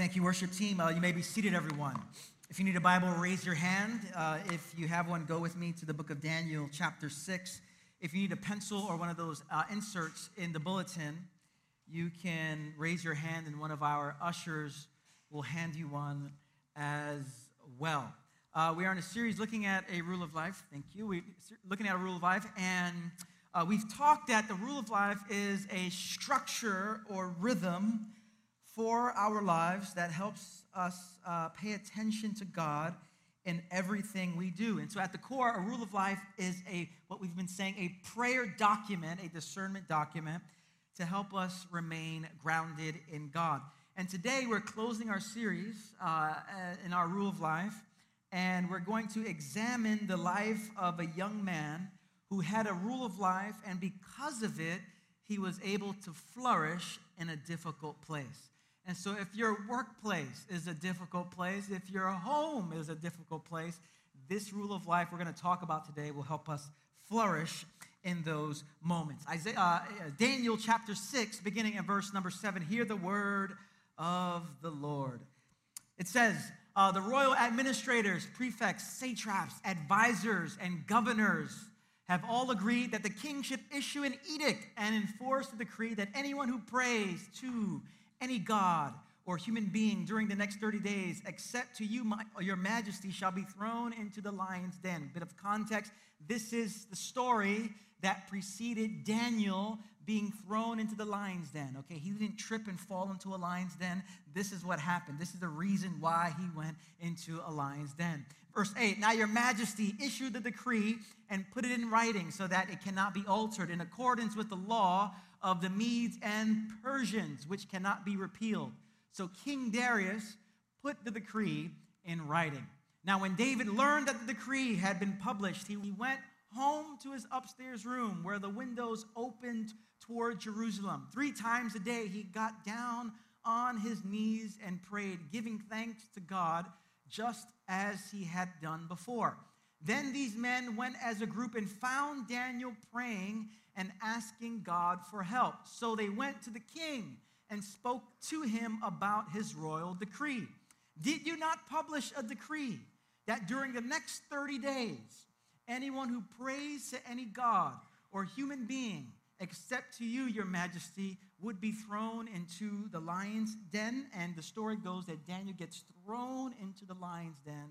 Thank you, worship team. Uh, you may be seated, everyone. If you need a Bible, raise your hand. Uh, if you have one, go with me to the book of Daniel, chapter 6. If you need a pencil or one of those uh, inserts in the bulletin, you can raise your hand, and one of our ushers will hand you one as well. Uh, we are in a series looking at a rule of life. Thank you. We're looking at a rule of life, and uh, we've talked that the rule of life is a structure or rhythm for our lives that helps us uh, pay attention to God in everything we do. And so at the core, a rule of life is a what we've been saying, a prayer document, a discernment document to help us remain grounded in God. And today we're closing our series uh, in our rule of life, and we're going to examine the life of a young man who had a rule of life, and because of it, he was able to flourish in a difficult place. And so, if your workplace is a difficult place, if your home is a difficult place, this rule of life we're going to talk about today will help us flourish in those moments. Isaiah, uh, Daniel chapter 6, beginning in verse number 7. Hear the word of the Lord. It says, uh, The royal administrators, prefects, satraps, advisors, and governors have all agreed that the king should issue an edict and enforce a decree that anyone who prays to any god or human being during the next 30 days, except to you, my, your majesty, shall be thrown into the lion's den. Bit of context this is the story that preceded Daniel being thrown into the lion's den. Okay, he didn't trip and fall into a lion's den. This is what happened. This is the reason why he went into a lion's den. Verse 8 Now your majesty issued the decree and put it in writing so that it cannot be altered in accordance with the law of the Medes and Persians, which cannot be repealed. So King Darius put the decree in writing. Now, when David learned that the decree had been published, he went home to his upstairs room where the windows opened toward Jerusalem. Three times a day, he got down on his knees and prayed, giving thanks to God just as he had done before. Then these men went as a group and found Daniel praying and asking God for help. So they went to the king and spoke to him about his royal decree. Did you not publish a decree that during the next 30 days, anyone who prays to any god or human being except to you, your majesty, would be thrown into the lion's den? And the story goes that Daniel gets thrown into the lion's den,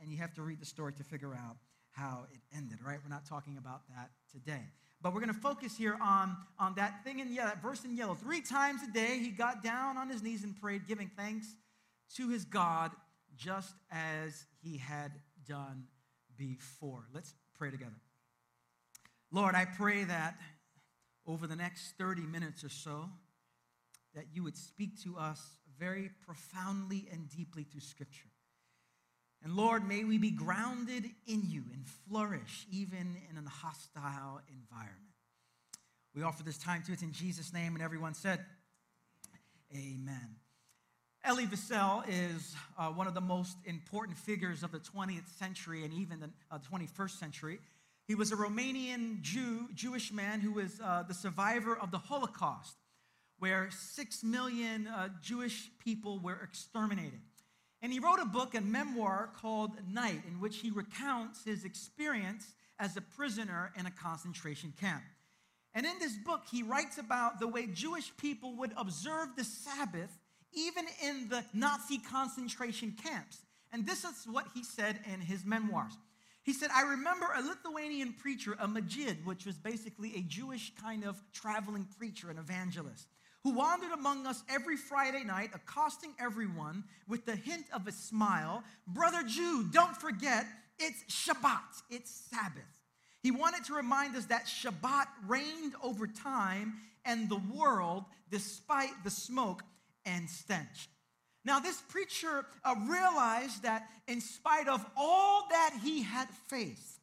and you have to read the story to figure out how it ended, right? We're not talking about that today. But we're going to focus here on, on that thing in yellow, that verse in yellow. Three times a day, he got down on his knees and prayed, giving thanks to his God, just as he had done before. Let's pray together. Lord, I pray that over the next 30 minutes or so, that you would speak to us very profoundly and deeply through Scripture. And Lord, may we be grounded in you and flourish even in a hostile environment. We offer this time to it in Jesus' name, and everyone said, Amen. Elie Wiesel is uh, one of the most important figures of the 20th century and even the uh, 21st century. He was a Romanian Jew, Jewish man who was uh, the survivor of the Holocaust, where six million uh, Jewish people were exterminated. And he wrote a book, a memoir called Night, in which he recounts his experience as a prisoner in a concentration camp. And in this book, he writes about the way Jewish people would observe the Sabbath even in the Nazi concentration camps. And this is what he said in his memoirs. He said, I remember a Lithuanian preacher, a Maggid, which was basically a Jewish kind of traveling preacher, an evangelist who wandered among us every Friday night, accosting everyone with the hint of a smile Brother Jew, don't forget, it's Shabbat, it's Sabbath. He wanted to remind us that Shabbat reigned over time and the world despite the smoke and stench. Now, this preacher uh, realized that in spite of all that he had faced,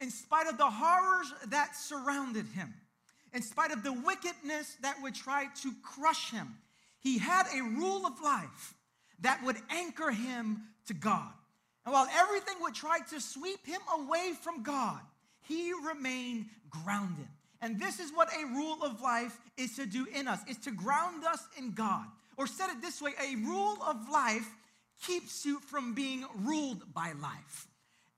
in spite of the horrors that surrounded him, in spite of the wickedness that would try to crush him, he had a rule of life that would anchor him to God. And while everything would try to sweep him away from God, he remained grounded. And this is what a rule of life is to do in us, is to ground us in God. Or said it this way a rule of life keeps you from being ruled by life.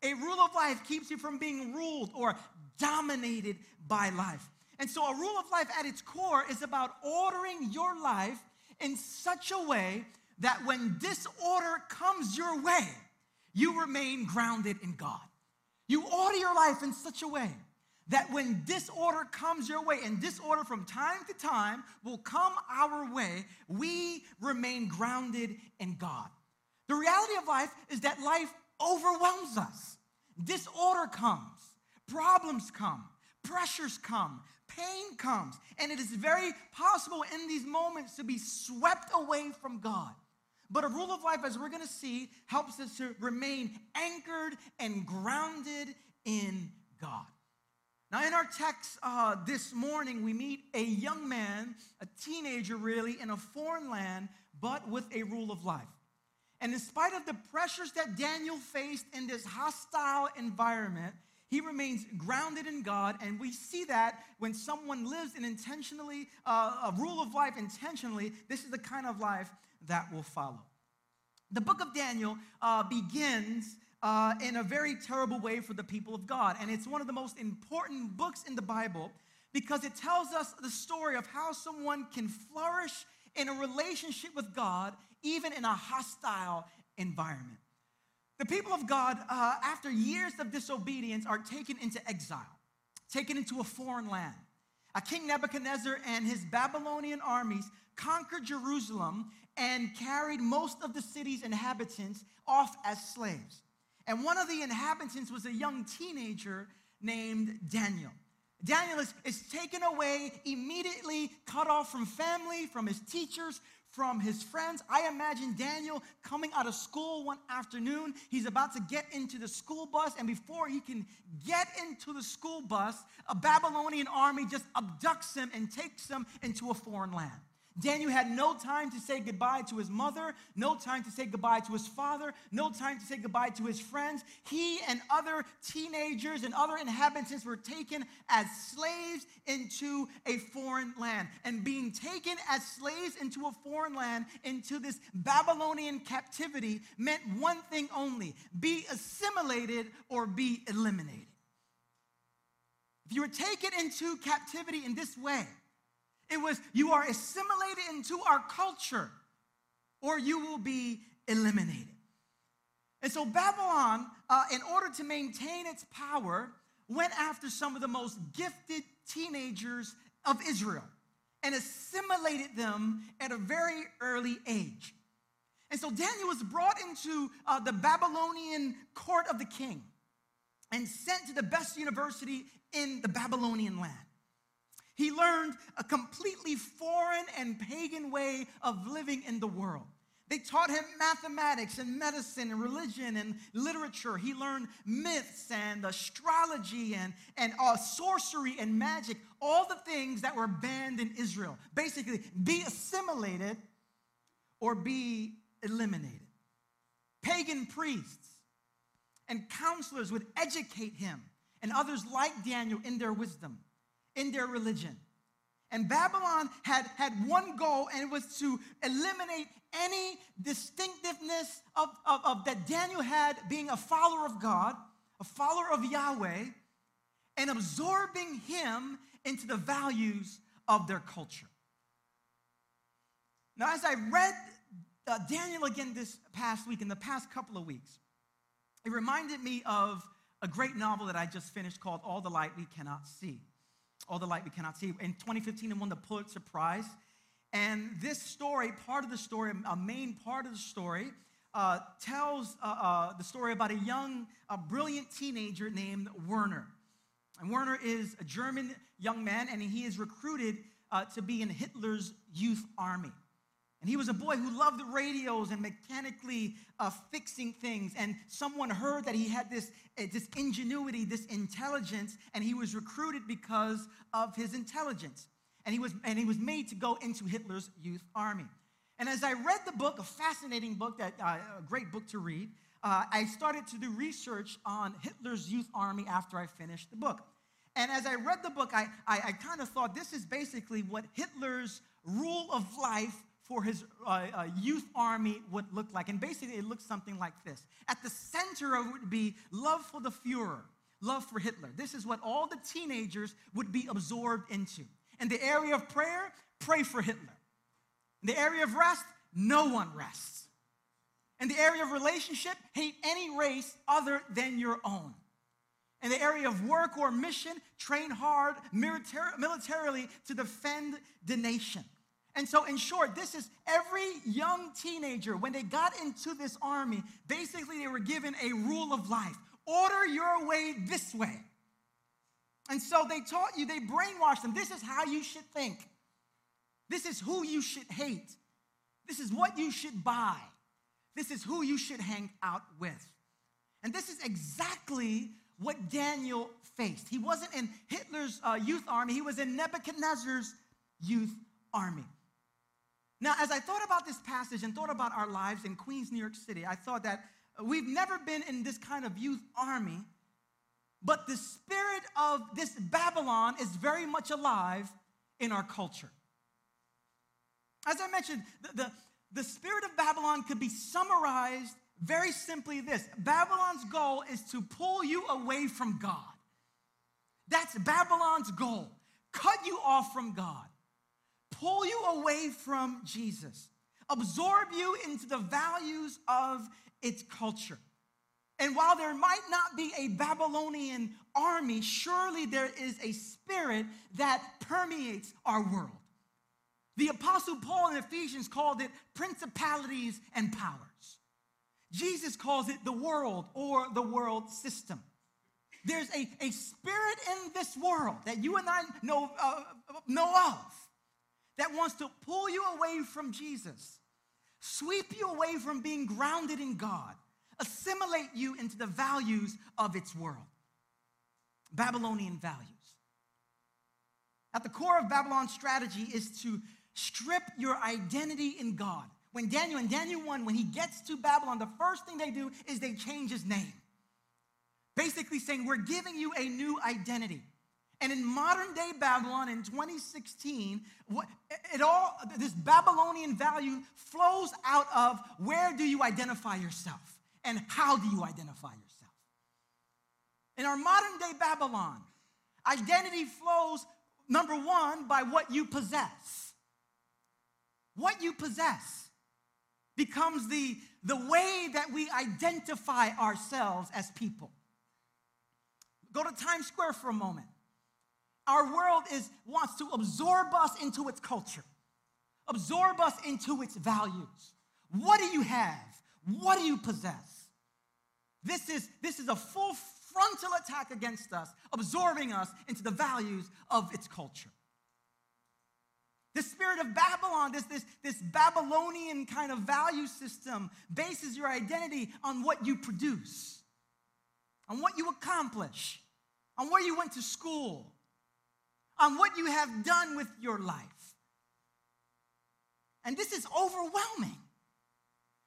A rule of life keeps you from being ruled or dominated by life. And so, a rule of life at its core is about ordering your life in such a way that when disorder comes your way, you remain grounded in God. You order your life in such a way that when disorder comes your way, and disorder from time to time will come our way, we remain grounded in God. The reality of life is that life overwhelms us. Disorder comes, problems come, pressures come, pain comes, and it is very possible in these moments to be swept away from God. But a rule of life, as we're gonna see, helps us to remain anchored and grounded in God. Now, in our text uh, this morning, we meet a young man, a teenager really, in a foreign land, but with a rule of life. And in spite of the pressures that Daniel faced in this hostile environment, he remains grounded in God, and we see that when someone lives an intentionally, uh, a rule of life intentionally, this is the kind of life that will follow. The book of Daniel uh, begins uh, in a very terrible way for the people of God, and it's one of the most important books in the Bible because it tells us the story of how someone can flourish in a relationship with God even in a hostile environment. The people of God, uh, after years of disobedience, are taken into exile, taken into a foreign land. A King Nebuchadnezzar and his Babylonian armies conquered Jerusalem and carried most of the city's inhabitants off as slaves. And one of the inhabitants was a young teenager named Daniel. Daniel is, is taken away, immediately cut off from family, from his teachers, from his friends. I imagine Daniel coming out of school one afternoon. He's about to get into the school bus, and before he can get into the school bus, a Babylonian army just abducts him and takes him into a foreign land. Daniel had no time to say goodbye to his mother, no time to say goodbye to his father, no time to say goodbye to his friends. He and other teenagers and other inhabitants were taken as slaves into a foreign land. And being taken as slaves into a foreign land, into this Babylonian captivity, meant one thing only be assimilated or be eliminated. If you were taken into captivity in this way, it was, you are assimilated into our culture or you will be eliminated. And so Babylon, uh, in order to maintain its power, went after some of the most gifted teenagers of Israel and assimilated them at a very early age. And so Daniel was brought into uh, the Babylonian court of the king and sent to the best university in the Babylonian land. He learned a completely foreign and pagan way of living in the world. They taught him mathematics and medicine and religion and literature. He learned myths and astrology and, and uh, sorcery and magic, all the things that were banned in Israel. Basically, be assimilated or be eliminated. Pagan priests and counselors would educate him and others like Daniel in their wisdom in their religion. And Babylon had, had one goal, and it was to eliminate any distinctiveness of, of, of, that Daniel had being a follower of God, a follower of Yahweh, and absorbing him into the values of their culture. Now, as I read uh, Daniel again this past week, in the past couple of weeks, it reminded me of a great novel that I just finished called All the Light We Cannot See all the light we cannot see. In 2015, it won the Pulitzer Prize. And this story, part of the story, a main part of the story, uh, tells uh, uh, the story about a young, a brilliant teenager named Werner. And Werner is a German young man, and he is recruited uh, to be in Hitler's youth army. And he was a boy who loved the radios and mechanically uh, fixing things. And someone heard that he had this, uh, this ingenuity, this intelligence, and he was recruited because of his intelligence. And he, was, and he was made to go into Hitler's youth army. And as I read the book, a fascinating book, that, uh, a great book to read, uh, I started to do research on Hitler's youth army after I finished the book. And as I read the book, I, I, I kind of thought this is basically what Hitler's rule of life for his uh, uh, youth army would look like. And basically, it looks something like this. At the center of it would be love for the Fuhrer, love for Hitler. This is what all the teenagers would be absorbed into. In the area of prayer, pray for Hitler. In the area of rest, no one rests. In the area of relationship, hate any race other than your own. In the area of work or mission, train hard militarily to defend the nation. And so, in short, this is every young teenager, when they got into this army, basically they were given a rule of life order your way this way. And so they taught you, they brainwashed them. This is how you should think. This is who you should hate. This is what you should buy. This is who you should hang out with. And this is exactly what Daniel faced. He wasn't in Hitler's uh, youth army, he was in Nebuchadnezzar's youth army. Now, as I thought about this passage and thought about our lives in Queens, New York City, I thought that we've never been in this kind of youth army, but the spirit of this Babylon is very much alive in our culture. As I mentioned, the, the, the spirit of Babylon could be summarized very simply this Babylon's goal is to pull you away from God. That's Babylon's goal. Cut you off from God, pull you away from Jesus, absorb you into the values of its culture. And while there might not be a Babylonian army, surely there is a spirit that permeates our world. The Apostle Paul in Ephesians called it principalities and powers. Jesus calls it the world or the world system. There's a, a spirit in this world that you and I know, uh, know of that wants to pull you away from Jesus, sweep you away from being grounded in God, assimilate you into the values of its world. Babylonian values. At the core of Babylon's strategy is to strip your identity in God. When Daniel, in Daniel 1, when he gets to Babylon, the first thing they do is they change his name. Basically saying, We're giving you a new identity. And in modern day Babylon in 2016, it all this Babylonian value flows out of where do you identify yourself and how do you identify yourself. In our modern day Babylon, identity flows number one by what you possess. What you possess becomes the, the way that we identify ourselves as people. Go to Times Square for a moment. Our world is, wants to absorb us into its culture, absorb us into its values. What do you have? What do you possess? This is, this is a full frontal attack against us, absorbing us into the values of its culture. The spirit of Babylon, this, this, this Babylonian kind of value system, bases your identity on what you produce, on what you accomplish, on where you went to school, on what you have done with your life. And this is overwhelming.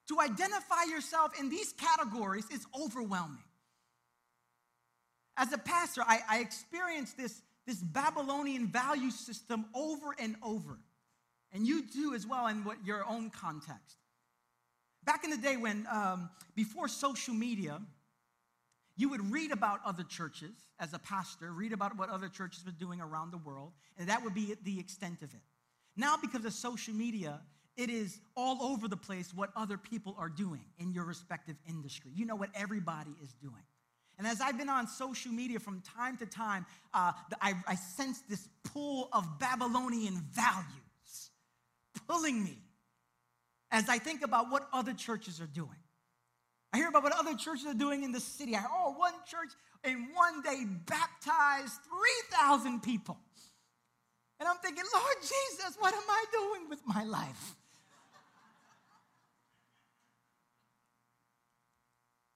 To identify yourself in these categories is overwhelming. As a pastor, I, I experienced this this Babylonian value system over and over. And you do as well in what your own context. Back in the day when, um, before social media, you would read about other churches as a pastor, read about what other churches were doing around the world, and that would be the extent of it. Now, because of social media, it is all over the place what other people are doing in your respective industry. You know what everybody is doing. And as I've been on social media from time to time, uh, I, I sense this pull of Babylonian values pulling me as I think about what other churches are doing. I hear about what other churches are doing in the city. I, oh, one church in one day baptized 3,000 people. And I'm thinking, Lord Jesus, what am I doing with my life?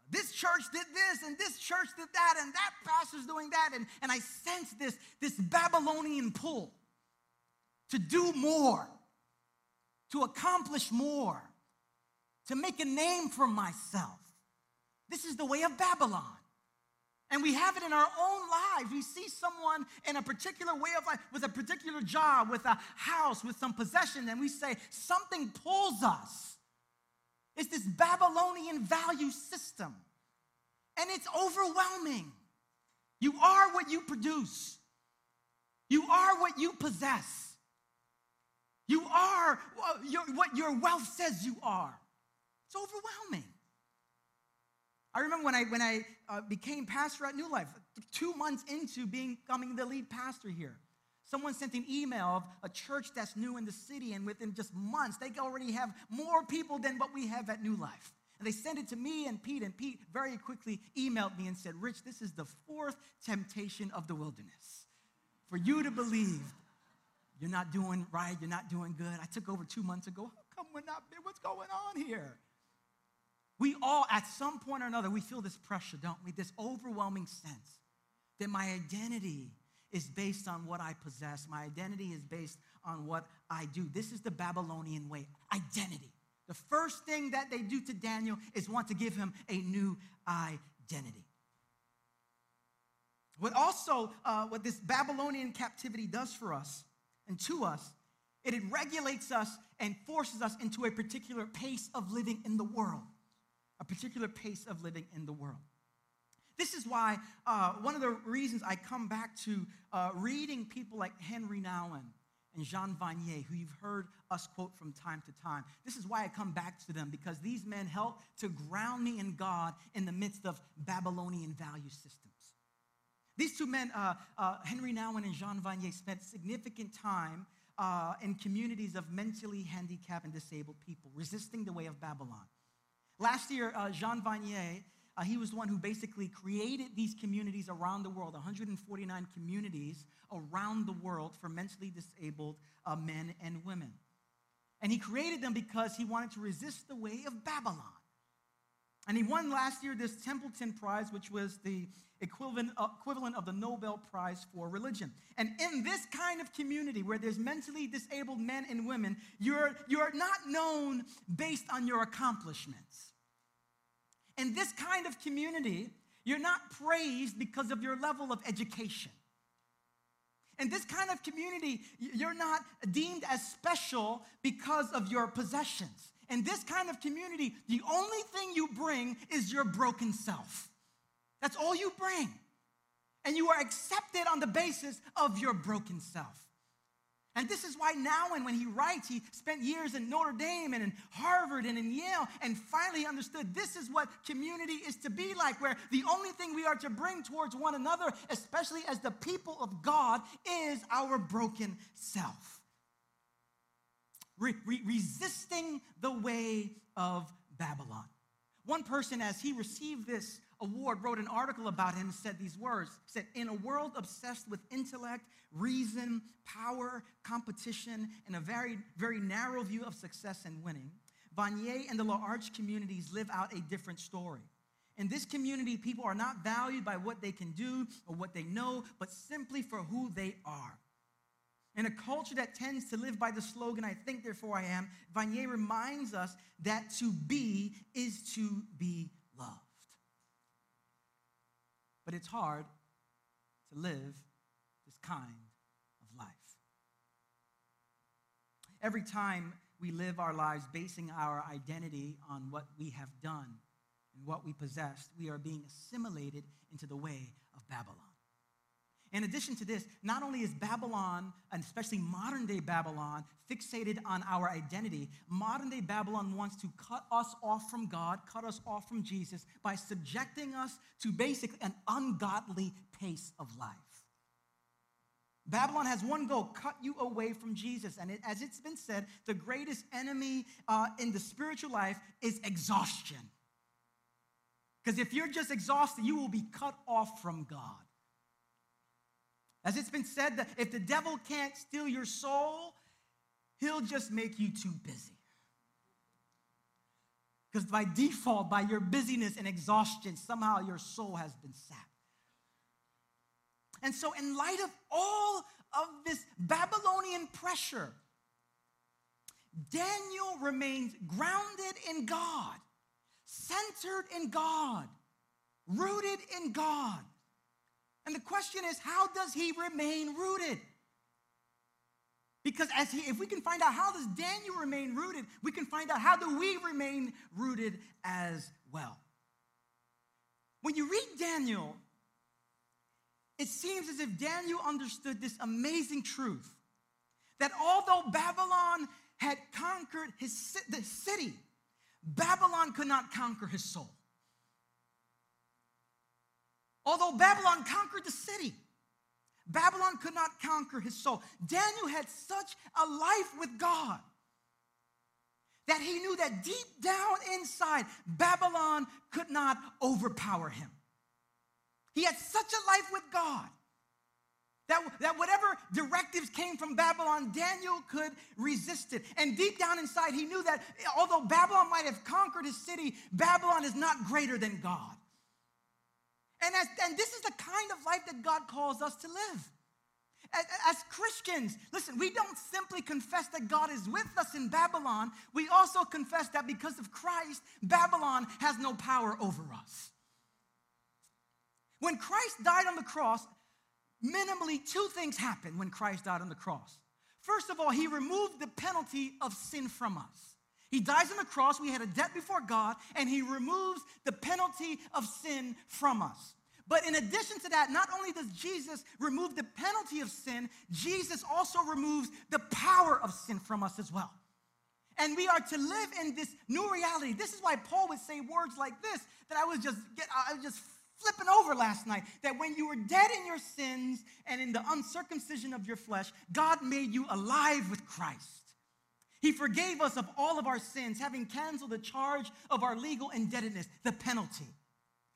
this church did this and this church did that and that pastor's doing that. And, and I sense this, this Babylonian pull to do more, to accomplish more, to make a name for myself. This is the way of Babylon. And we have it in our own lives. We see someone in a particular way of life, with a particular job, with a house, with some possession, and we say, something pulls us. It's this Babylonian value system. And it's overwhelming. You are what you produce, you are what you possess. You are what your wealth says you are. It's overwhelming. I remember when I, when I uh, became pastor at New Life, two months into being, becoming the lead pastor here, someone sent an email of a church that's new in the city, and within just months, they already have more people than what we have at New Life. And they sent it to me and Pete, and Pete very quickly emailed me and said, Rich, this is the fourth temptation of the wilderness. For you to believe you're not doing right, you're not doing good. I took over two months ago. How come we're not, what's going on here? We all, at some point or another, we feel this pressure, don't we? This overwhelming sense that my identity is based on what I possess. My identity is based on what I do. This is the Babylonian way identity. The first thing that they do to Daniel is want to give him a new identity. What also, uh, what this Babylonian captivity does for us and to us, it, regulates us and forces us into a particular pace of living in the world particular pace of living in the world. This is why uh, one of the reasons I come back to uh, reading people like Henri Nouwen and Jean Vanier, who you've heard us quote from time to time. This is why I come back to them, because these men help to ground me in God in the midst of Babylonian value systems. These two men, uh, uh Henri Nouwen and Jean Vanier, spent significant time uh, in communities of mentally handicapped and disabled people, resisting the way of Babylon. Last year, uh, Jean Vanier, uh, he was the one who basically created these communities around the world, 149 communities around the world for mentally disabled uh, men and women. And he created them because he wanted to resist the way of Babylon. And he won last year this Templeton Prize, which was the equivalent, equivalent of the Nobel Prize for religion. And in this kind of community where there's mentally disabled men and women, you're, you're not known based on your accomplishments. In this kind of community, you're not praised because of your level of education. In this kind of community, you're not deemed as special because of your possessions. In this kind of community, the only thing you bring is your broken self. That's all you bring. And you are accepted on the basis of your broken self. And this is why now, and when he writes, he spent years in Notre Dame and in Harvard and in Yale, and finally understood this is what community is to be like, where the only thing we are to bring towards one another, especially as the people of God, is our broken self. Re- re- resisting the way of Babylon. One person, as he received this award, wrote an article about him, and said these words, said, in a world obsessed with intellect, reason, power, competition, and a very, very narrow view of success and winning, Vanier and the large communities live out a different story. In this community, people are not valued by what they can do or what they know, but simply for who they are. In a culture that tends to live by the slogan, I think, therefore I am, Vanier reminds us that to be is to be loved. But it's hard to live this kind of life. Every time we live our lives basing our identity on what we have done and what we possess, we are being assimilated into the way of Babylon. In addition to this, not only is Babylon, and especially modern day Babylon, fixated on our identity, modern day Babylon wants to cut us off from God, cut us off from Jesus by subjecting us to basically an ungodly pace of life. Babylon has one goal cut you away from Jesus. And it, as it's been said, the greatest enemy uh, in the spiritual life is exhaustion. Because if you're just exhausted, you will be cut off from God. As it's been said, that if the devil can't steal your soul, he'll just make you too busy. Because by default, by your busyness and exhaustion, somehow your soul has been sapped. And so, in light of all of this Babylonian pressure, Daniel remains grounded in God, centered in God, rooted in God And the question is, how does he remain rooted? Because as he, if we can find out how does Daniel remain rooted, we can find out how do we remain rooted as well. When you read Daniel, it seems as if Daniel understood this amazing truth that although Babylon had conquered his the city, Babylon could not conquer his soul. Although Babylon conquered the city, Babylon could not conquer his soul. Daniel had such a life with God that he knew that deep down inside, Babylon could not overpower him. He had such a life with God that, that whatever directives came from Babylon, Daniel could resist it. And deep down inside, he knew that although Babylon might have conquered his city, Babylon is not greater than God. And, as, and this is the kind of life that God calls us to live. As, as, Christians, listen, we don't simply confess that God is with us in Babylon, we also confess that because of Christ, Babylon has no power over us. When Christ died on the cross, minimally two things happened when Christ died on the cross. First of all, he removed the penalty of sin from us. He dies on the cross, we had a debt before God, and he removes the penalty of sin from us. But in addition to that, not only does Jesus remove the penalty of sin, Jesus also removes the power of sin from us as well. And we are to live in this new reality. This is why Paul would say words like this that I was just get I was just flipping over last night that when you were dead in your sins and in the uncircumcision of your flesh, God made you alive with Christ. He forgave us of all of our sins, having canceled the charge of our legal indebtedness, the penalty,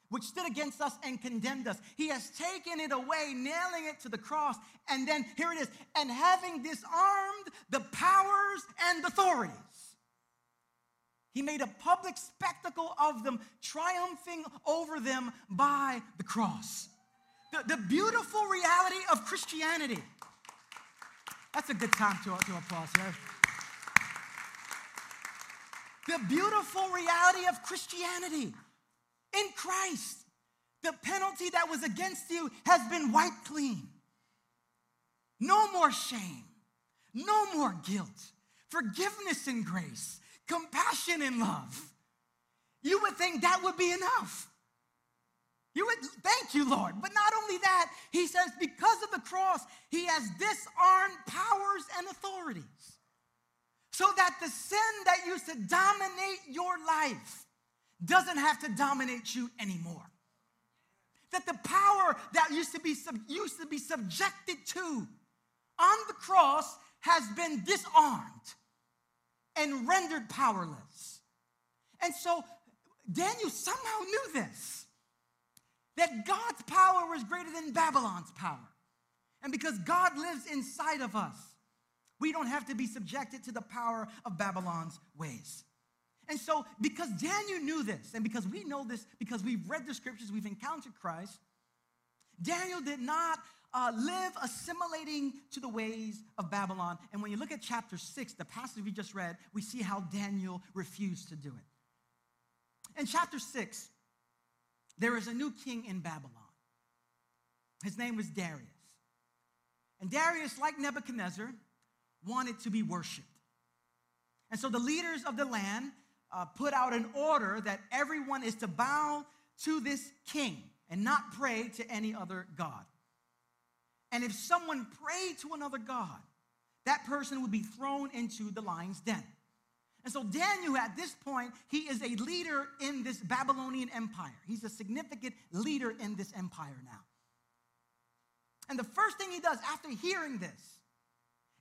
which stood against us and condemned us. He has taken it away, nailing it to the cross. And then here it is, and having disarmed the powers and authorities. He made a public spectacle of them, triumphing over them by the cross. The, the beautiful reality of Christianity. That's a good time to, to applause here. The beautiful reality of Christianity in Christ. The penalty that was against you has been wiped clean. No more shame, no more guilt, forgiveness and grace, compassion and love. You would think that would be enough. You would thank you, Lord. But not only that, he says, because of the cross, he has disarmed powers and authorities. So that the sin that used to dominate your life doesn't have to dominate you anymore. That the power that used to be, sub, used to be subjected to on the cross has been disarmed and rendered powerless. And so Daniel somehow knew this that God's power was greater than Babylon's power. And because God lives inside of us, we don't have to be subjected to the power of Babylon's ways. And so, because Daniel knew this, and because we know this, because we've read the scriptures, we've encountered Christ, Daniel did not uh, live assimilating to the ways of Babylon. And when you look at chapter 6, the passage we just read, we see how Daniel refused to do it. In chapter 6, there is a new king in Babylon. His name was Darius. And Darius, like Nebuchadnezzar, wanted to be worshiped. And so the leaders of the land uh, put out an order that everyone is to bow to this king and not pray to any other God. And if someone prayed to another God, that person would be thrown into the lion's den. And so Daniel, at this point, he is a leader in this Babylonian empire. He's a significant leader in this empire now. And the first thing he does after hearing this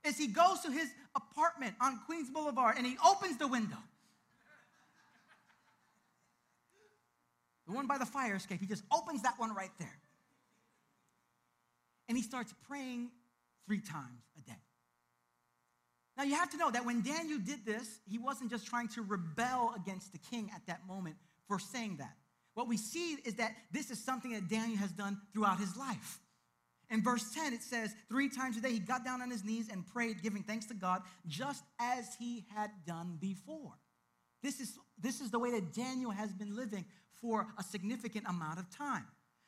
is he goes to his apartment on Queens Boulevard and he opens the window. The one by the fire escape, he just opens that one right there and he starts praying three times a day. Now, you have to know that when Daniel did this, he wasn't just trying to rebel against the king at that moment for saying that. What we see is that this is something that Daniel has done throughout his life. In verse 10, it says, Three times a day he got down on his knees and prayed, giving thanks to God, just as he had done before. This is, this is the way that Daniel has been living for a significant amount of time.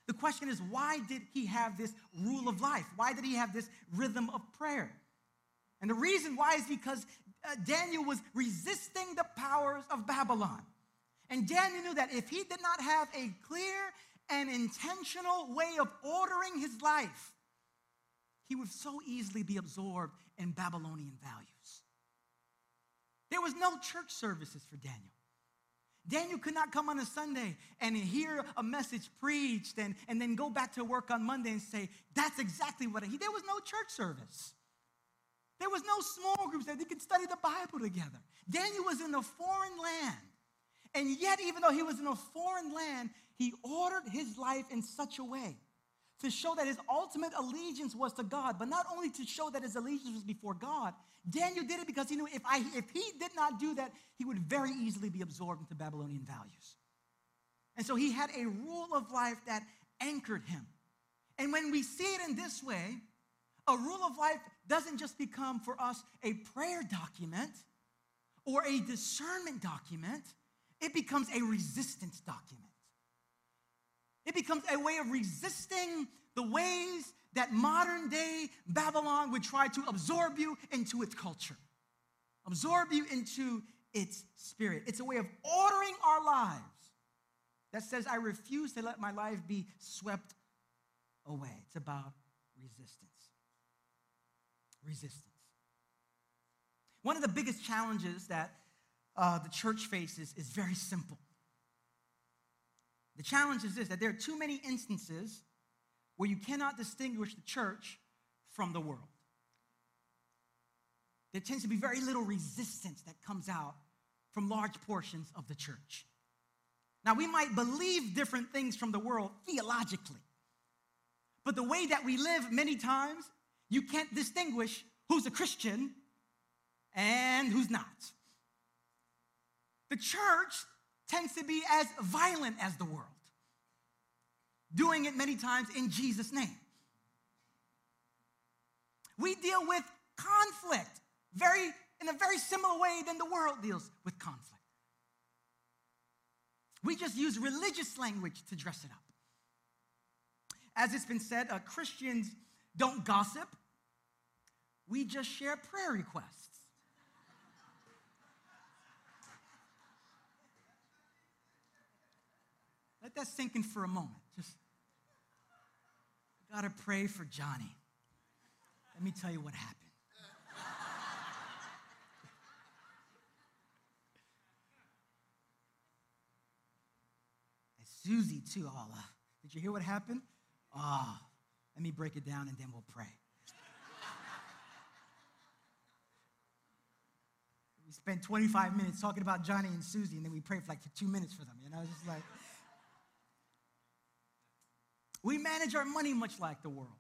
The question is, why did he have this rule of life? Why did he have this rhythm of prayer? And the reason why is because uh, Daniel was resisting the powers of Babylon. And Daniel knew that if he did not have a clear and intentional way of ordering his life, he would so easily be absorbed in Babylonian values. There was no church services for Daniel. Daniel could not come on a Sunday and hear a message preached and, and then go back to work on Monday and say, That's exactly what he. There was no church service. There was no small groups that they could study the Bible together. Daniel was in a foreign land. And yet, even though he was in a foreign land, he ordered his life in such a way to show that his ultimate allegiance was to God, but not only to show that his allegiance was before God. Daniel did it because he knew if, I, if he did not do that, he would very easily be absorbed into Babylonian values. And so he had a rule of life that anchored him. And when we see it in this way, a rule of life doesn't just become for us a prayer document or a discernment document, it becomes a resistance document. It becomes a way of resisting the ways that modern day Babylon would try to absorb you into its culture, absorb you into its spirit. It's a way of ordering our lives that says, I refuse to let my life be swept away. It's about resistance resistance. One of the biggest challenges that uh, the church faces is very simple. The challenge is this that there are too many instances where you cannot distinguish the church from the world. There tends to be very little resistance that comes out from large portions of the church. Now, we might believe different things from the world theologically, but the way that we live many times you can't distinguish who's a Christian and who's not. The church tends to be as violent as the world, doing it many times in Jesus' name. We deal with conflict very in a very similar way than the world deals with conflict. We just use religious language to dress it up. As it's been said, uh, Christians don't gossip. We just share prayer requests. Let that sink in for a moment. Just gotta pray for Johnny. Let me tell you what happened. and Susie, too. Oh, uh, did you hear what happened? Ah, oh, let me break it down and then we'll pray. we spent 25 minutes talking about Johnny and Susie, and then we prayed for like for two minutes for them. You know, just like we manage our money much like the world.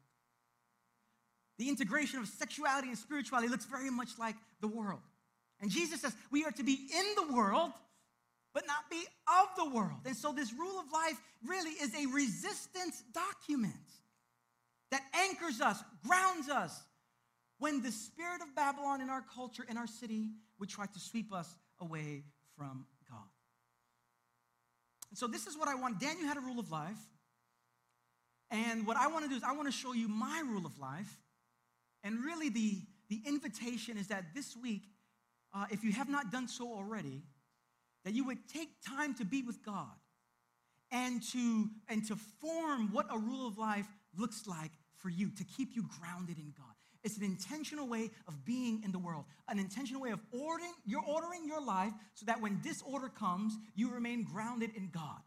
The integration of sexuality and spirituality looks very much like the world. And Jesus says we are to be in the world, but not be of the world. And so, this rule of life really is a resistance document that anchors us, grounds us when the spirit of Babylon in our culture, in our city, would try to sweep us away from God. And so, this is what I want. Daniel had a rule of life. And what I want to do is, I want to show you my rule of life. And really, the, the invitation is that this week, uh, if you have not done so already, that you would take time to be with God and to, and to form what a rule of life looks like for you to keep you grounded in God. It's an intentional way of being in the world, an intentional way of ordering, you're ordering your life so that when disorder comes, you remain grounded in God.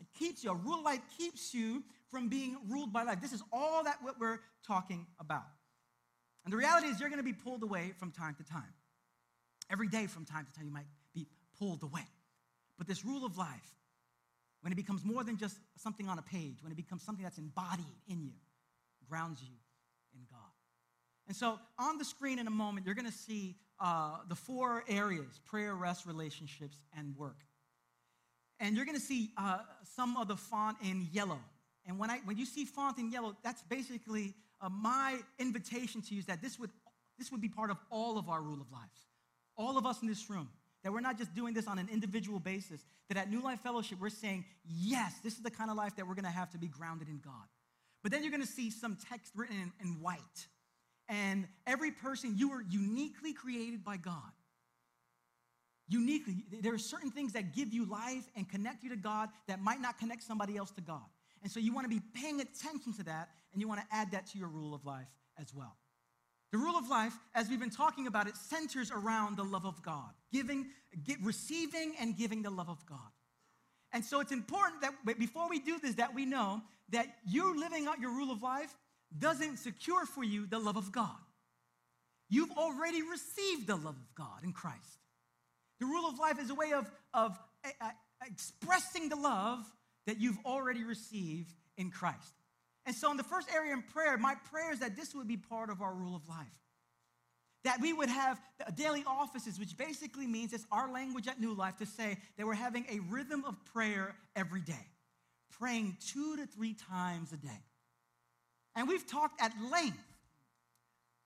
It keeps you, a rule of life keeps you from being ruled by life. This is all that what we're talking about. And the reality is you're going to be pulled away from time to time. Every day from time to time you might be pulled away. But this rule of life when it becomes more than just something on a page, when it becomes something that's embodied in you, grounds you in God. And so on the screen in a moment, you're going to see uh, the four areas prayer, rest, relationships, and work. And you're going to see uh, some of the font in yellow. And when, I, when you see font in yellow, that's basically uh, my invitation to you is that this would, this would be part of all of our rule of lives. All of us in this room That we're not just doing this on an individual basis. That at New Life Fellowship, we're saying, yes, this is the kind of life that we're going to have to be grounded in God. But then you're going to see some text written in, in white. And every person, you are uniquely created by God. Uniquely, there are certain things that give you life and connect you to God that might not connect somebody else to God. And so you want to be paying attention to that and you want to add that to your rule of life as well. The rule of life, as we've been talking about, it centers around the love of God, giving, get, receiving and giving the love of God. And so it's important that before we do this, that we know that you living out your rule of life doesn't secure for you the love of God. You've already received the love of God in Christ. The rule of life is a way of, of expressing the love that you've already received in Christ. And so, in the first area in prayer, my prayer is that this would be part of our rule of life. That we would have daily offices, which basically means it's our language at New Life to say that we're having a rhythm of prayer every day, praying two to three times a day. And we've talked at length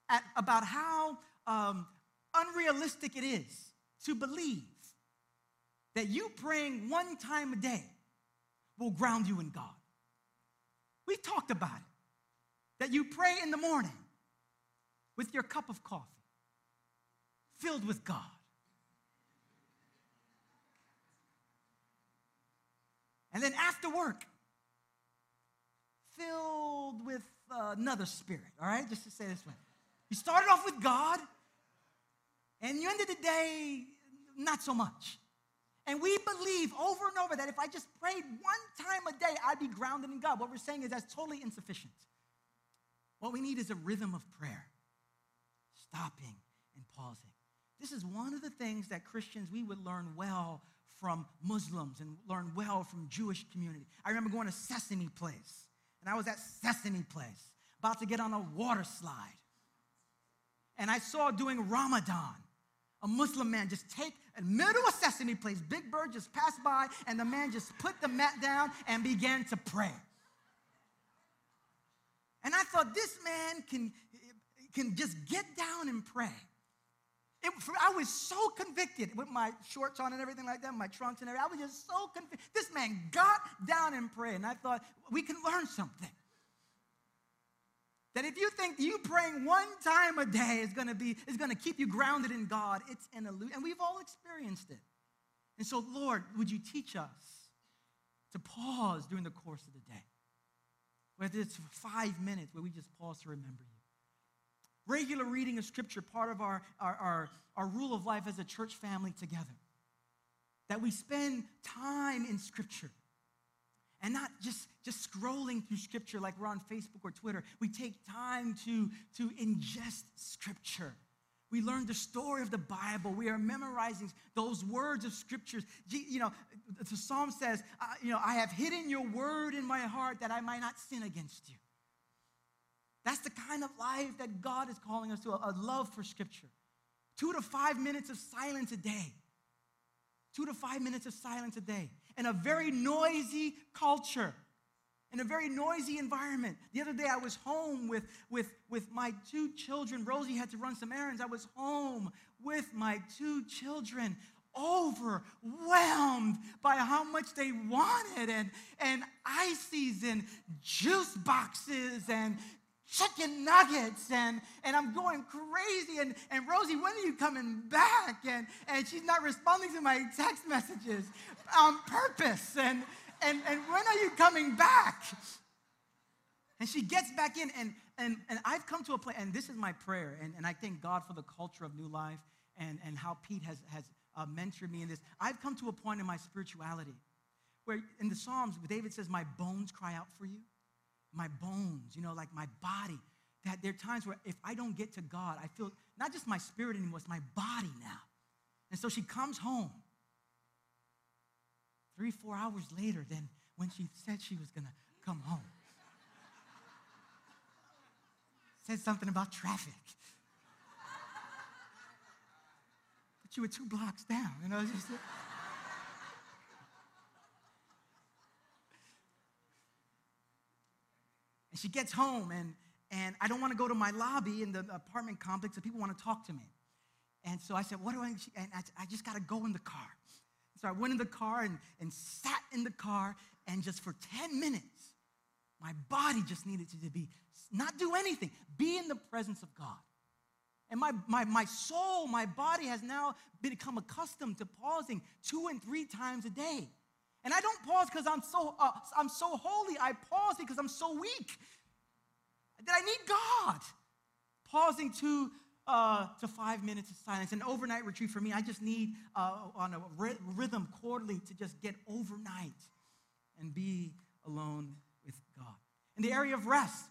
at, about how um, unrealistic it is to believe that you praying one time a day will ground you in God. We talked about it. That you pray in the morning with your cup of coffee, filled with God. And then after work, filled with uh, another spirit, all right? Just to say this way. You started off with God, and you end of the day not so much. And we believe over and over that if I just prayed one time a day, I'd be grounded in God. What we're saying is that's totally insufficient. What we need is a rhythm of prayer, stopping and pausing. This is one of the things that Christians, we would learn well from Muslims and learn well from Jewish community. I remember going to Sesame Place, and I was at Sesame Place, about to get on a water slide. And I saw doing Ramadan, a Muslim man just take a middle of Sesame Place, Big Bird just passed by, and the man just put the mat down and began to pray. And I thought, this man can, can just get down and pray. It, I was so convicted with my shorts on and everything like that, my trunks and everything. I was just so convicted. This man got down and prayed, and I thought, we can learn something. That if you think you praying one time a day is gonna be is gonna keep you grounded in God, it's an illusion. And we've all experienced it. And so, Lord, would you teach us to pause during the course of the day? Whether it's five minutes where we just pause to remember you. Regular reading of scripture, part of our, our, our, our rule of life as a church family together. That we spend time in scripture and not just, just scrolling through scripture like we're on Facebook or Twitter. We take time to, to ingest scripture. We learn the story of the Bible. We are memorizing those words of scriptures. You know, the psalm says, uh, you know, I have hidden your word in my heart that I might not sin against you. That's the kind of life that God is calling us to, a, a love for scripture. Two to five minutes of silence a day. Two to five minutes of silence a day in a very noisy culture, in a very noisy environment. The other day I was home with, with, with my two children. Rosie had to run some errands. I was home with my two children, overwhelmed by how much they wanted and, and ices and juice boxes and chicken nuggets and, and I'm going crazy. And, and Rosie, when are you coming back? And, and she's not responding to my text messages on purpose. And, and, and when are you coming back? And she gets back in, and, and, and I've come to a place, and this is my prayer, and, and I thank God for the culture of New Life and, and how Pete has, has uh, mentored me in this. I've come to a point in my spirituality where in the Psalms, David says, My bones cry out for you my bones, you know, like my body. That there are times where if I don't get to God, I feel not just my spirit anymore, it's my body now. And so she comes home three, four hours later than when she said she was going to come home. said something about traffic. but you were two blocks down, you know. Just, And she gets home, and, and I don't want to go to my lobby in the apartment complex, and people want to talk to me. And so I said, What do I? And I, I just got to go in the car. So I went in the car and, and sat in the car, and just for 10 minutes, my body just needed to be, not do anything, be in the presence of God. And my, my, my soul, my body has now become accustomed to pausing two and three times a day. And I don't pause because I'm so uh, I'm so holy. I pause because I'm so weak that I need God. Pausing to uh, to five minutes of silence. An overnight retreat for me, I just need uh, on a rhythm quarterly to just get overnight and be alone with God. In the area of rest,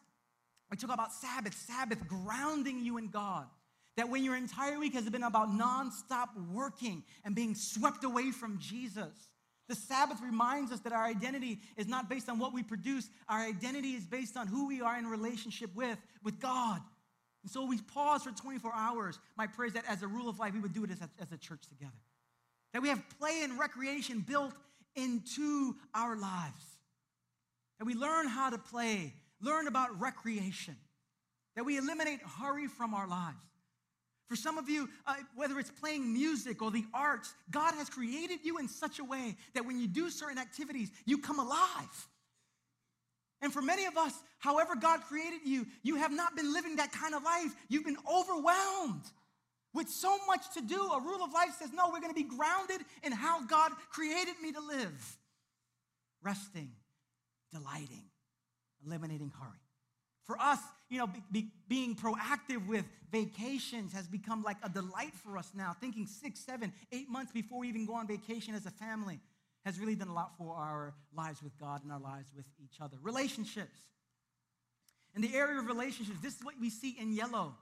we talk about Sabbath, Sabbath grounding you in God. That when your entire week has been about nonstop working and being swept away from Jesus, the Sabbath reminds us that our identity is not based on what we produce. Our identity is based on who we are in relationship with, with God. And so we pause for 24 hours. My prayer is that as a rule of life, we would do it as a, as a church together. That we have play and recreation built into our lives. That we learn how to play, learn about recreation. That we eliminate hurry from our lives. For some of you, uh, whether it's playing music or the arts, God has created you in such a way that when you do certain activities, you come alive. And for many of us, however God created you, you have not been living that kind of life. You've been overwhelmed with so much to do. A rule of life says, no, we're going to be grounded in how God created me to live. Resting, delighting, eliminating hurry. For us, you know, be, be, being proactive with vacations has become like a delight for us now. Thinking six, seven, eight months before we even go on vacation as a family has really done a lot for our lives with God and our lives with each other. Relationships. In the area of relationships, this is what we see in yellow,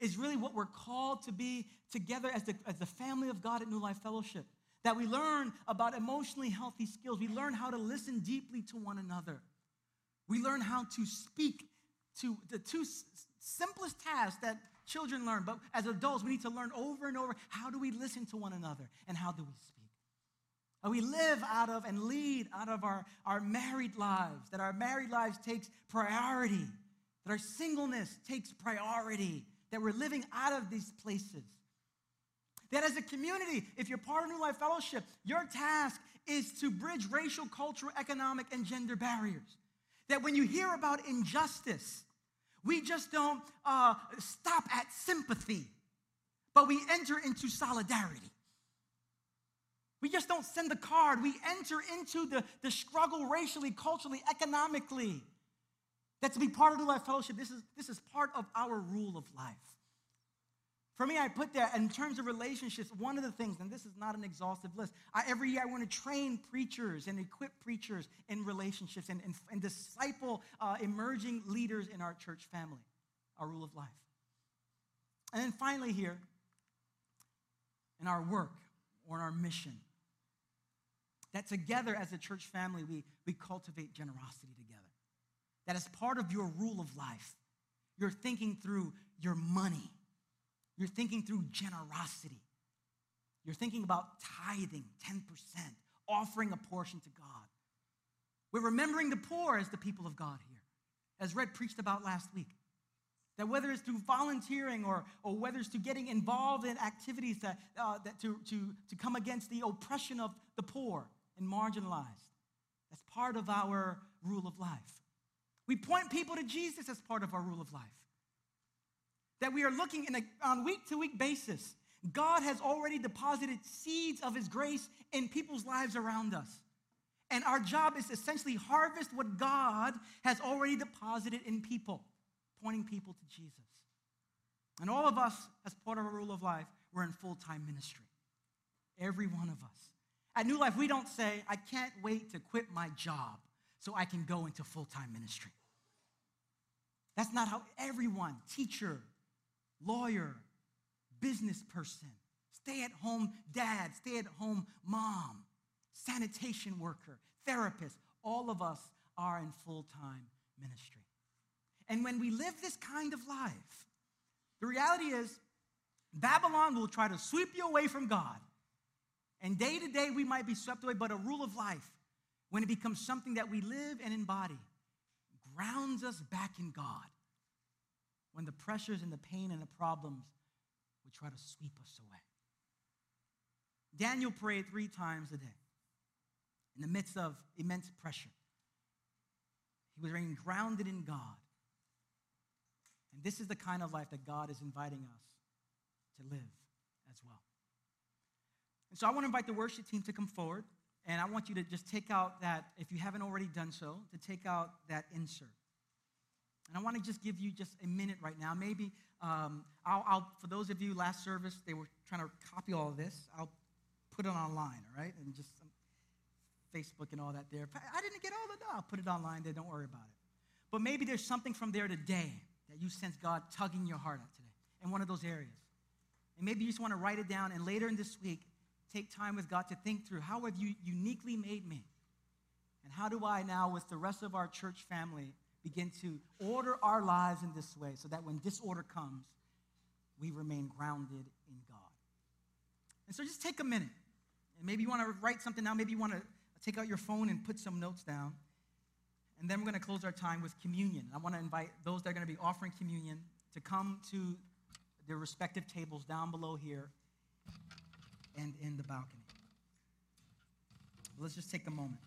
is really what we're called to be together as the, as the family of God at New Life Fellowship. That we learn about emotionally healthy skills. We learn how to listen deeply to one another. We learn how to speak to the two simplest tasks that children learn, but as adults, we need to learn over and over how do we listen to one another and how do we speak. We live out of and lead out of our, our married lives, that our married lives takes priority, that our singleness takes priority, that we're living out of these places. That as a community, if you're part of New Life Fellowship, your task is to bridge racial, cultural, economic, and gender barriers. That when you hear about injustice, we just don't uh, stop at sympathy, but we enter into solidarity. We just don't send the card. We enter into the, the struggle racially, culturally, economically. That to be part of New Life Fellowship, this is, this is part of our rule of life. For me, I put that in terms of relationships, one of the things, and this is not an exhaustive list, I, every year I want to train preachers and equip preachers in relationships and, and, and disciple uh, emerging leaders in our church family, our rule of life. And then finally, here, in our work or in our mission, that together as a church family, we, we cultivate generosity together. That as part of your rule of life, you're thinking through your money, you're thinking through generosity, you're thinking about tithing 10%, offering a portion to God. We're remembering the poor as the people of God here, as Red preached about last week. That whether it's through volunteering or, or whether it's through getting involved in activities that, uh, that to, to, to come against the oppression of the poor, and marginalized. That's part of our rule of life. We point people to Jesus as part of our rule of life. That we are looking in a, on week to week basis. God has already deposited seeds of His grace in people's lives around us. And our job is essentially harvest what God has already deposited in people, pointing people to Jesus. And all of us, as part of our rule of life, we're in full time ministry. Every one of us. At New Life, we don't say, I can't wait to quit my job so I can go into full time ministry. That's not how everyone, teacher, lawyer, business person, stay at home dad, stay at home mom, sanitation worker, therapist, all of us are in full time ministry. And when we live this kind of life, the reality is Babylon will try to sweep you away from God and day to day, we might be swept away, but a rule of life, when it becomes something that we live and embody, grounds us back in God. When the pressures and the pain and the problems would try to sweep us away. Daniel prayed three times a day in the midst of immense pressure. He was remaining grounded in God. And this is the kind of life that God is inviting us to live as well. And so I want to invite the worship team to come forward. And I want you to just take out that, if you haven't already done so, to take out that insert. And I want to just give you just a minute right now. Maybe um, I'll, I'll, for those of you last service, they were trying to copy all of this. I'll put it online, all right? And just Facebook and all that there. I didn't get all of that. I'll put it online there. Don't worry about it. But maybe there's something from there today that you sense God tugging your heart at today in one of those areas. And maybe you just want to write it down and later in this week, take time with God to think through how have you uniquely made me? And how do I now, with the rest of our church family, begin to order our lives in this way so that when disorder comes, we remain grounded in God? And so just take a minute. And maybe you want to write something down. Maybe you want to take out your phone and put some notes down. And then we're going to close our time with communion. I want to invite those that are going to be offering communion to come to their respective tables down below here and in the balcony. Let's just take a moment.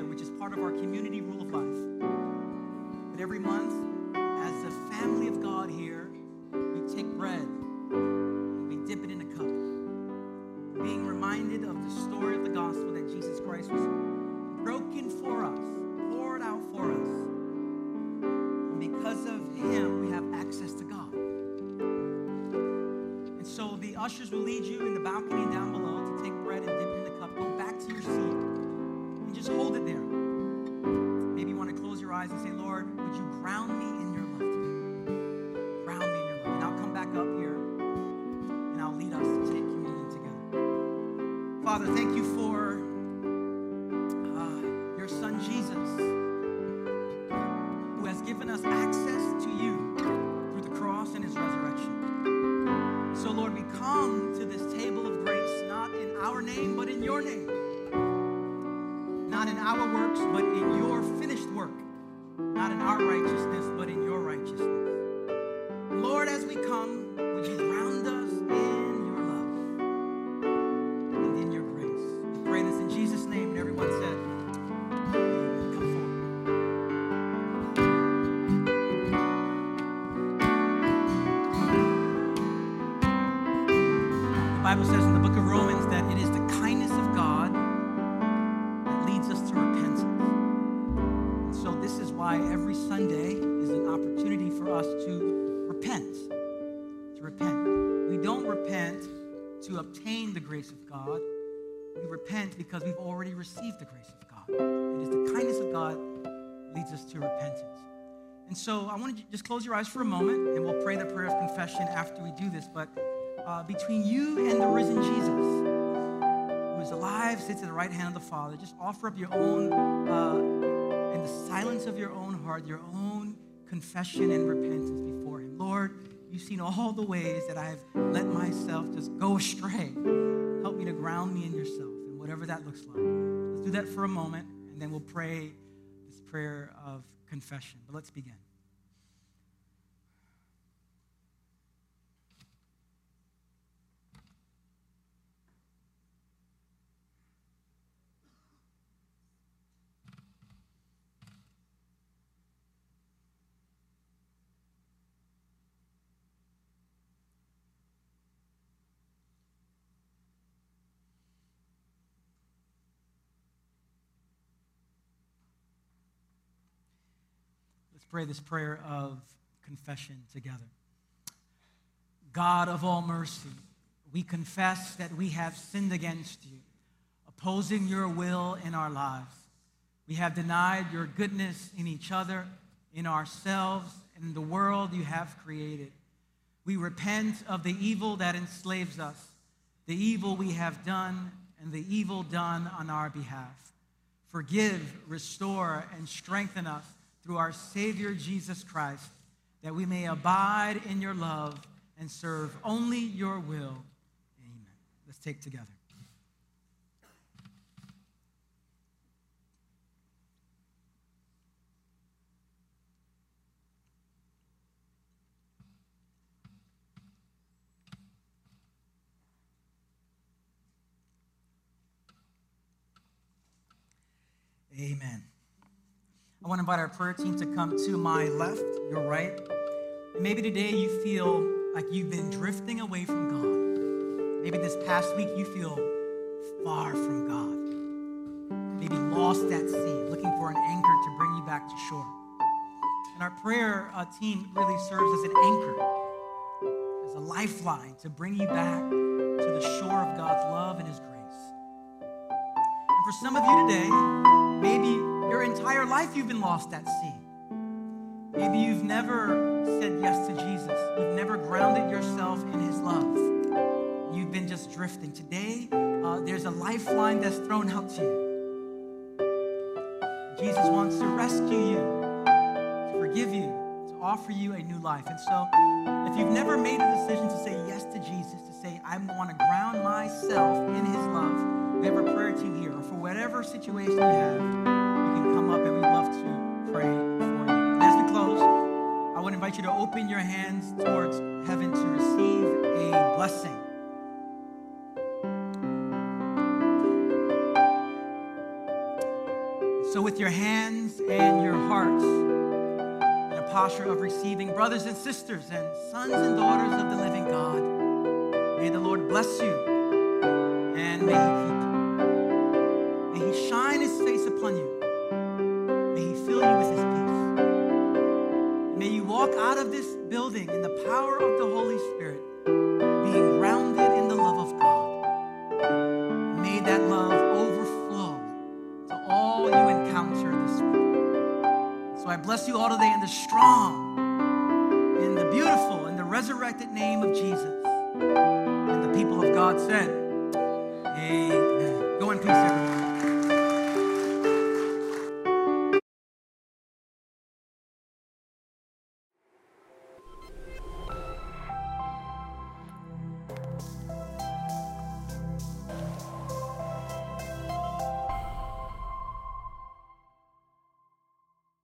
Together, which is part of our community rule of life. But every month, as the family of God here, we take bread and we dip it in a cup, being reminded of the story of the gospel that Jesus Christ was broken for us, poured out for us. And because of him, we have access to God And so the ushers will lead you in the balcony down below to take bread and dip Father, thank you why every Sunday is an opportunity for us to repent. To repent. We don't repent to obtain the grace of God. We repent because we've already received the grace of God. It is the kindness of God leads us to repentance. And so I want to just close your eyes for a moment and we'll pray the prayer of confession after we do this. But uh, between you and the risen Jesus, who is alive, sits at the right hand of the Father, just offer up your own, uh, in the silence of your own heart, your own confession and repentance before Him. Lord, you've seen all the ways that I've let myself just go astray. Help me to ground me in yourself, and whatever that looks like. Let's do that for a moment, and then we'll pray this prayer of confession. But let's begin. Pray this prayer of confession together. God of all mercy, we confess that we have sinned against you, opposing your will in our lives. We have denied your goodness in each other, in ourselves, and in the world you have created. We repent of the evil that enslaves us, the evil we have done, and the evil done on our behalf. Forgive, restore, and strengthen us through our Savior Jesus Christ, that we may abide in your love and serve only your will. Amen. Let's take together. Amen. I want to invite our prayer team to come to my left, your right. Maybe today you feel like you've been drifting away from God. Maybe this past week you feel far from God. Maybe lost at sea, looking for an anchor to bring you back to shore. And our prayer uh, team really serves as an anchor, as a lifeline to bring you back to the shore of God's love and His grace. And for some of you today, Maybe your entire life you've been lost at sea. Maybe you've never said yes to Jesus. You've never grounded yourself in his love. You've been just drifting. Today, uh, there's a lifeline that's thrown out to you. Jesus wants to rescue you, to forgive you, to offer you a new life. And so, if you've never made a decision to say yes to Jesus, to say, I want to ground myself in his love, we have a prayer team here, or for whatever situation you have, come up and we'd love to pray for you. As we close, I would invite you to open your hands towards heaven to receive a blessing. So, with your hands and your hearts in a posture of receiving, brothers and sisters and sons and daughters of the living God, may the Lord bless you and. May